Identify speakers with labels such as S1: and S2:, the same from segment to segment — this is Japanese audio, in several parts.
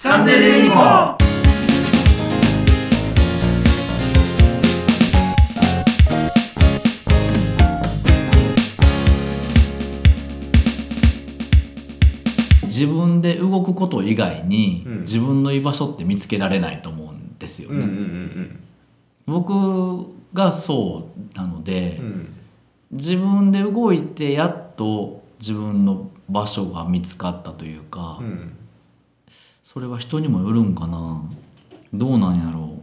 S1: チャンネルリンゴ
S2: 自分で動くこと以外に、
S3: うん。
S2: 自分の居場所って見つけられないと思うんですよね。
S3: うんうん
S2: 僕がそうなので、
S3: うんうん。
S2: 自分で動いてやっと自分の場所が見つかったというか、
S3: うん
S2: それは人にもよるんかな？どうなんやろ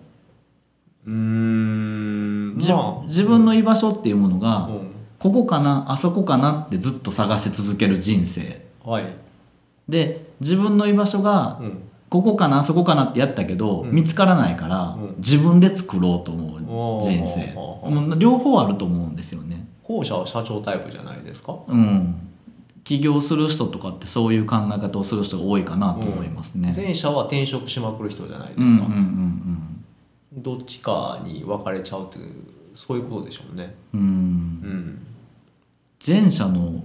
S3: う？
S2: う、じ
S3: まあ。
S2: 自分の居場所っていうものが、
S3: うん。
S2: ここかな？あそこかな？ってずっと探し続ける人生。
S3: はい。
S2: で自分の居場所が
S3: うん。
S2: ここかな？あそこかな？ってやったけど、
S3: うん。
S2: 見つからないから、
S3: うん。
S2: 自分で作ろうと思う人生。両方あると思うんですよね。
S3: 後者は社長タイプじゃないですか？
S2: うん起業する人とかってそういう考え方をする人が多いかなと思いますね。
S3: 前者は転職しまくる人じゃないですか、
S2: うんうんうんうん。
S3: どっちかに分かれちゃうっていうそういうことでしょうね。
S2: うん。
S3: うん。
S2: 前者の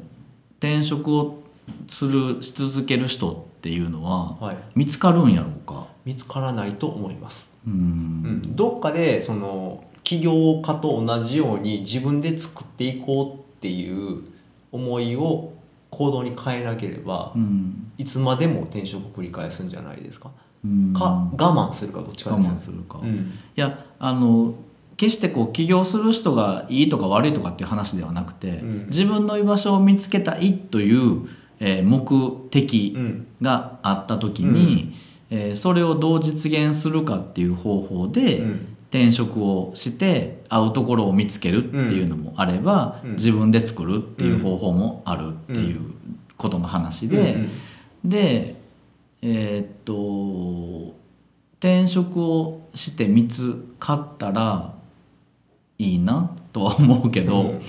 S2: 転職をするし続ける人っていうのは
S3: はい。
S2: 見つかるんやろうか？
S3: 見つからないと思います、
S2: う
S3: うんん、どっかでその起業家と同じように自分で作っていこうっていう思いを行動に変えなければ
S2: うん。
S3: いつまでも転職繰り返すんじゃないですか。
S2: うん。
S3: か我慢するかどっちか
S2: 我
S3: ですよ。
S2: 慢するか。い
S3: うん。
S2: やあの決してこう起業する人がいいとか悪いとかっていう話ではなくて、
S3: うん。
S2: 自分の居場所を見つけたいという、えー目的
S3: うん。
S2: があった時に、えーそれをどう実現するかっていう方法で、
S3: うん
S2: 転職をして会うところを見つけるっていうのもあれば、
S3: うん。
S2: 自分で作るっていう方法もあるっていうことの話で、
S3: うん。
S2: でえーっと転職をして見つかったらいいなとは思うけど、
S3: うん。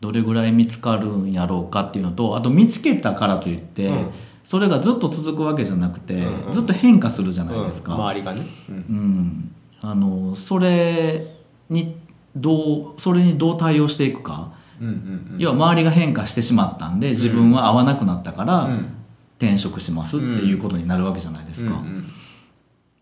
S2: どれぐらい見つかるんやろうかっていうのとあと見つけたからといって、
S3: うん。
S2: それがずっと続くわけじゃなくて、
S3: うんうん。
S2: ずっと変化するじゃないですか。
S3: うん。周りがね、うん。
S2: うん、あのそれにどうそれにどう対応していくか、
S3: うんうんうん。
S2: 要は周りが変化してしまったんで自分は合わなくなったから
S3: うん。
S2: 転職しますっていうことになるわけじゃないですか。
S3: うん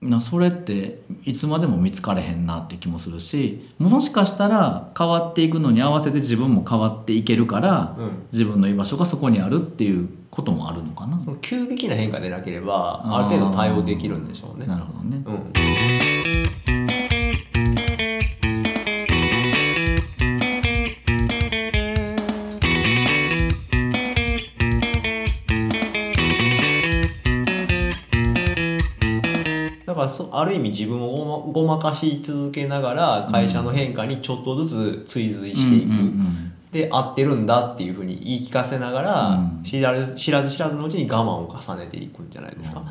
S2: なそれっていつまでも見つかれへんなって気もするしもしかしたら変わっていくのに合わせて自分も変わっていけるから、
S3: うん
S2: 自分の居場所がそこにあるっていうこともあるのかな。
S3: その急激な変化でなければ
S2: あ
S3: る程度対応できるんでしょうね。
S2: なるほどね。
S3: うんそある意味自分をごまごまかし続けながら会社の変化にちょっとずつ追随していく、
S2: うんうんうん
S3: で合ってるんだっていうふうに言い聞かせながら、
S2: うん。
S3: 知らず知らず知らずのうちに我慢を重ねていくんじゃないですか。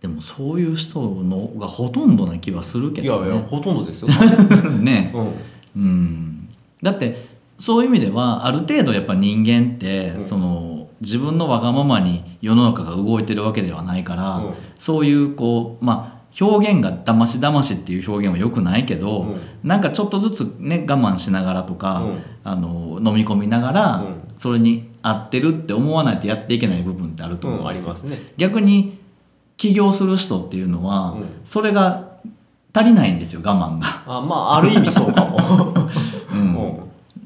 S2: でもそういう人のがほとんどな気はするけ
S3: いや
S2: どね。
S3: いやほとんどですよ。
S2: ね。
S3: うん。
S2: うん、だってそういう意味ではある程度やっぱ人間って、
S3: うん。
S2: その自分のわがままに世の中が動いてるわけではないから、
S3: うん。
S2: そういうこうまあ表現が「だましだまし」っていう表現はよくないけど、
S3: う
S2: なんかちょっとずつね我慢しながらとか、
S3: うん
S2: あの飲み込みながら、
S3: うん
S2: それに合ってるって思わないとやっていけない部分ってあると思
S3: うん、
S2: ですよ
S3: りますね。
S2: 逆に起業する人っていうのは、
S3: うん
S2: それが足りないんですよ我慢が。
S3: あまあある意味そうかも。
S2: うん
S3: うん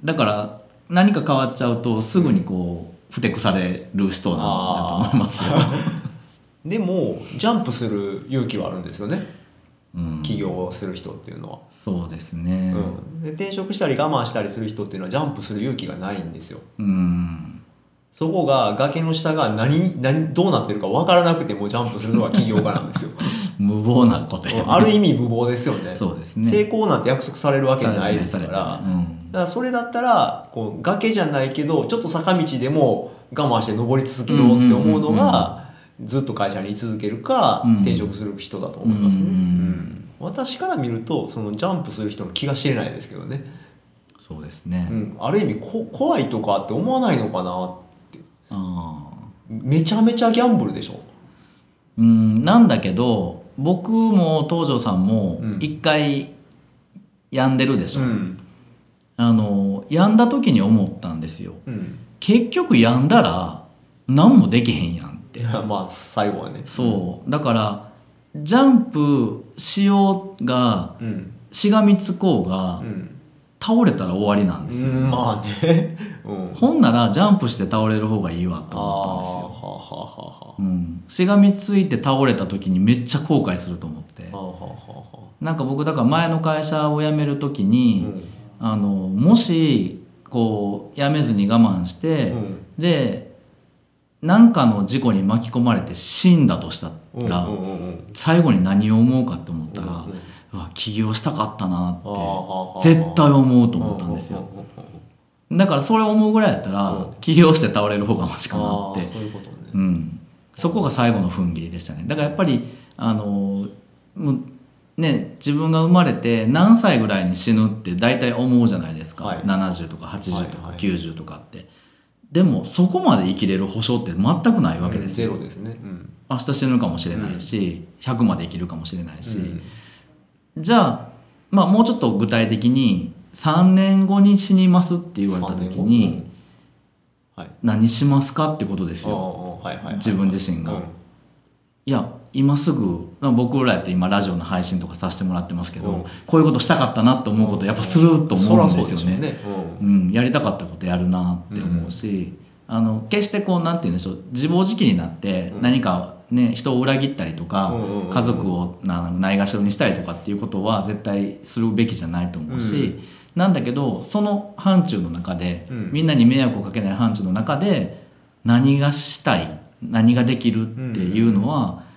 S2: だから何か変わっちゃうとすぐにこうふてくされる人なんだと思いますよ。
S3: でもジャンプする勇気はあるんですよね。
S2: うん、
S3: 起業をする人っていうのは、
S2: そうですね。
S3: うん、で転職したり我慢したりする人っていうのはジャンプする勇気がないんですよ。
S2: うん。
S3: そこが崖の下が何何どうなってるか分からなくてもジャンプするのが起業家なんですよ。
S2: 無謀なことやね。
S3: ある意味無謀ですよね。
S2: そうですね。
S3: 成功なんて約束されるわけないですから、
S2: うん。
S3: だからそれだったらこう崖じゃないけどちょっと坂道でも我慢して登り続けようって思うのがずっと会社に居続けるか
S2: うん。
S3: 転職する人だと思いますね、
S2: うん。
S3: うん。私から見るとそのジャンプする人の気が知れないですけどね、
S2: そうですね。
S3: うん、ある意味こ怖いとかって思わないのかなって。
S2: ああ。
S3: めちゃめちゃギャンブルでしょ。
S2: うん、なんだけど僕も東條さんも
S3: うん。
S2: 一回病んでるでしょ、
S3: うん。
S2: あの病んだ時に思ったんですよ。
S3: うん。
S2: 結局病んだら何もできへんやん
S3: まあ最後はね。
S2: そう。だからジャンプしようが
S3: うん。
S2: しがみつこうが
S3: うん。
S2: 倒れたら終わりなんですよ、
S3: うんまあね。うん。
S2: ほんならジャンプして倒れる方がいいわ
S3: あ
S2: と思ったんですよ、
S3: あはあは
S2: うん、しがみついて倒れた時にめっちゃ後悔すると思って。
S3: あは
S2: なんか僕だから前の会社を辞める時
S3: う
S2: に、
S3: ん。
S2: あのもしこう辞めずに我慢して、
S3: うん。
S2: で何かの事故に巻き込まれて死んだとしたら、最後に何を思うかって思ったら、
S3: う
S2: わ起業したかったな
S3: あ
S2: って
S3: ー
S2: 絶対思うと思ったんですよ。だからそれを思うぐらいやったら、
S3: うん。
S2: 起業して倒れる方がマシかな
S3: あ
S2: って。
S3: ーそこ
S2: が最後の踏ん切りでしたね。だからやっぱりあのもうね自分が生まれて何歳ぐらいに死ぬって大体思うじゃないですか、
S3: はい。
S2: 70とか80とか
S3: はいはい
S2: 90とかって、でもそこまで生きれる保証って全くないわけですよ、
S3: ゼロですね。うん。
S2: 明日死ぬかもしれないし、100まで生きるかもしれないし、
S3: うん。
S2: じゃあ、まあ、もうちょっと具体的に3年後に死にますって言われた時
S3: 三
S2: に
S3: はい。
S2: 何しますかってことですよ。
S3: はいはいはい。
S2: 自分自身が。
S3: うん。
S2: いや今すぐ僕らやって今ラジオの配信とかさせてもらってますけど、
S3: うん。
S2: こういうことしたかったなと思うことやっぱすると思うんですよ
S3: そらそう
S2: ね。
S3: うん。
S2: うん、やりたかったことやるなって思うし、あの決してこうなんて言うんでしょう自暴自棄になって
S3: うん。
S2: 何か、ね、人を裏切ったりとか、
S3: うんうんうんうん。
S2: 家族をなないがしろにしたりとかっていうことは絶対するべきじゃないと思うし、
S3: うん。
S2: なんだけどその範疇の中で、
S3: うん。
S2: みんなに迷惑をかけない範疇の中で何がしたい何ができるっていうのは、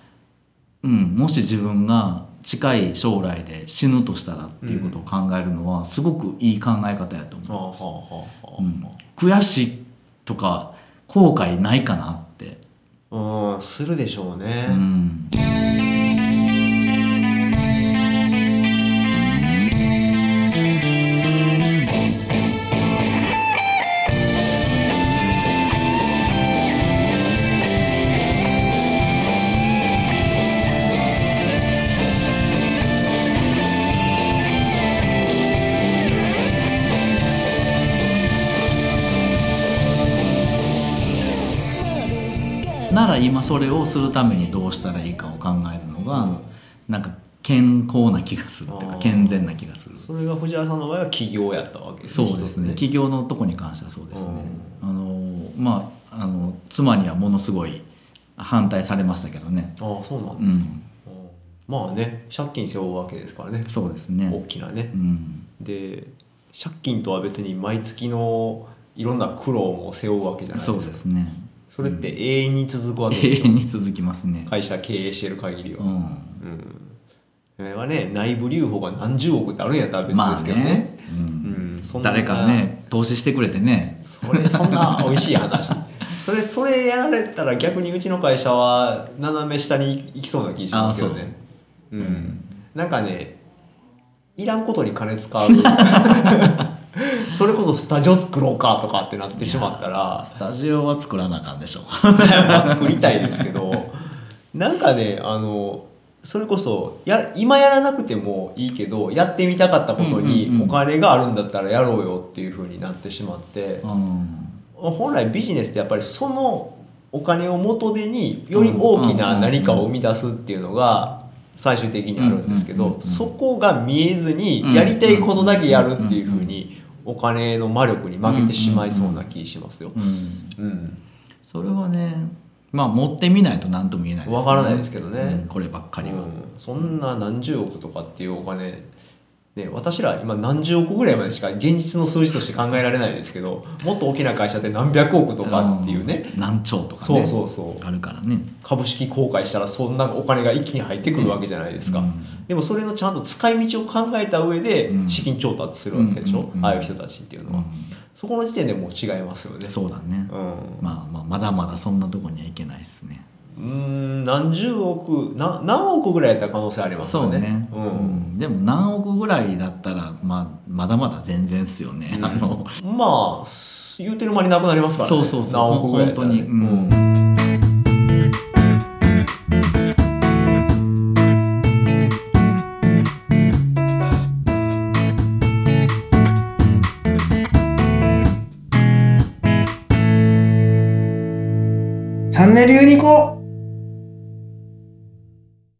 S2: うんもし自分が近い将来で死ぬとしたらっていうことを考えるのはすごくいい考え方やと思う。
S3: はあはあはあはあ。
S2: うん、悔しいとか後悔ないかなって、
S3: うんするでしょうね、
S2: うん、今それをするためにどうしたらいいかを考えるのが、
S3: うん。
S2: なんか健康な気がするっていうか健全な気がする。
S3: それが藤原さんの場合は起業やったわけです
S2: そうですね。
S3: 一つ
S2: 企業のとこに関してはそうですね、あのまああの妻にはものすごい反対されましたけどね。
S3: ああそうなんですか、
S2: うん。
S3: うん。まあね借金背負うわけですからね。
S2: そうですね。
S3: 大きなね。
S2: う、ん。
S3: で借金とは別に毎月のいろんな苦労も背負うわけじゃないですか。
S2: そうですね
S3: それって永遠に続くわけ
S2: 永
S3: でしょ、
S2: 遠に続きますね。
S3: 会社経営してる限りは、
S2: うん。
S3: うん。それはね内部留保が何十億ってあるんやったら別
S2: まあ
S3: ですけどね,、
S2: ね、う
S3: うん。んそんな。
S2: 誰かね投資してくれてね。
S3: それそんな美味しい話。それそれやられたら逆にうちの会社は斜め下に行きそうな気しますけどね。う、ん、なんかねいらんことに金使う それこそスタジオ作ろうかとかってなってしまったら
S2: スタジオは作らなあかんでしょ
S3: まあ作りたいですけどなんかねあのそれこそや今やらなくてもいいけどやってみたかったことにお金があるんだったらやろうよっていうふうになってしまって、
S2: うん。
S3: 本来ビジネスってやっぱりそのお金を元手により大きな何かを生み出すっていうのが最終的にあるんですけどそこが見えずにやりたいことだけやるっていうふうにお金の魔力に負けてしまいそうな気しますよ。
S2: それはねまあ持ってみないと何とも言えないです
S3: わからないですけどね。
S2: うんこればっかりは、
S3: うん。そんな何十億とかっていうお金ね、私ら今何十億ぐらいまでしか現実の数字として考えられないですけどもっと大きな会社って何百億とかっていうね、
S2: ん。何兆とか
S3: そう
S2: ね
S3: そうそう。
S2: あるからね。
S3: 株式公開したらそんなお金が一気に入ってくるわけじゃないですか、
S2: うん。
S3: でもそれのちゃんと使い道を考えた上で
S2: うん。
S3: 資金調達するわけでしょ、
S2: うん
S3: ああいう人たちっていうのは、
S2: うん。
S3: そこの時点でもう違いますよね。
S2: そうだね、
S3: うん。
S2: まあまあまだまだそんなとこにはいけないですね
S3: うーん何十億な何億ぐらいやったら可能性ありますよね。
S2: そうね、
S3: う
S2: うん。んでも何億ぐらいだったら、まあ、まだまだ全然っすよね、あの。
S3: まあ言うてる間になくなりますからね。
S2: そうそうそう。
S3: 何億ぐらいね。
S2: 本当に。うん